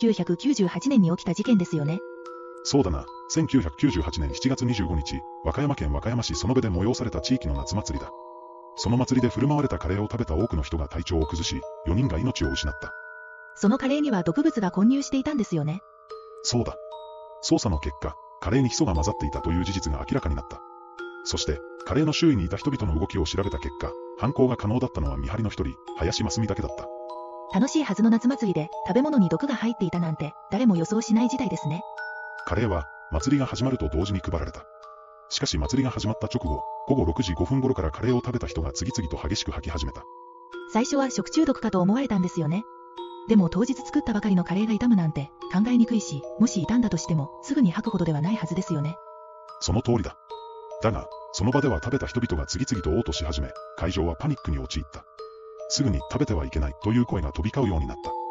1998年に起きた事件ですよね。そうだな、1998年7月25日、和歌山県和歌山市園部で催された地域の夏祭りだ。その祭りで振る舞われたカレーを食べた多くの人が体調を崩し、4人が命を失った。そのカレーには毒物が混入していたんですよね。そうだ。捜査の結果、カレーにヒ素が混ざっていたという事実が明らかになった。そして、カレーの周囲にいた人々の動きを調べた結果、犯行が可能だったのは見張りの一人、林真澄だけだった。楽しいはずの夏祭りで食べ物に毒が入っていたなんて誰も予想しない事態ですね。カレーは、祭りが始まると同時に配られた。しかし祭りが始まった直後、午後6時5分頃からカレーを食べた人が次々と激しく吐き始めた。最初は食中毒かと思われたんですよね。でも当日作ったばかりのカレーが傷むなんて考えにくいし、もし傷んだとしてもすぐに吐くほどではないはずですよね。その通りだ。だが、その場では食べた人々が次々と嘔吐し始め、会場はパニックに陥った。すぐに食べてはいけないという声が飛び交うようになった。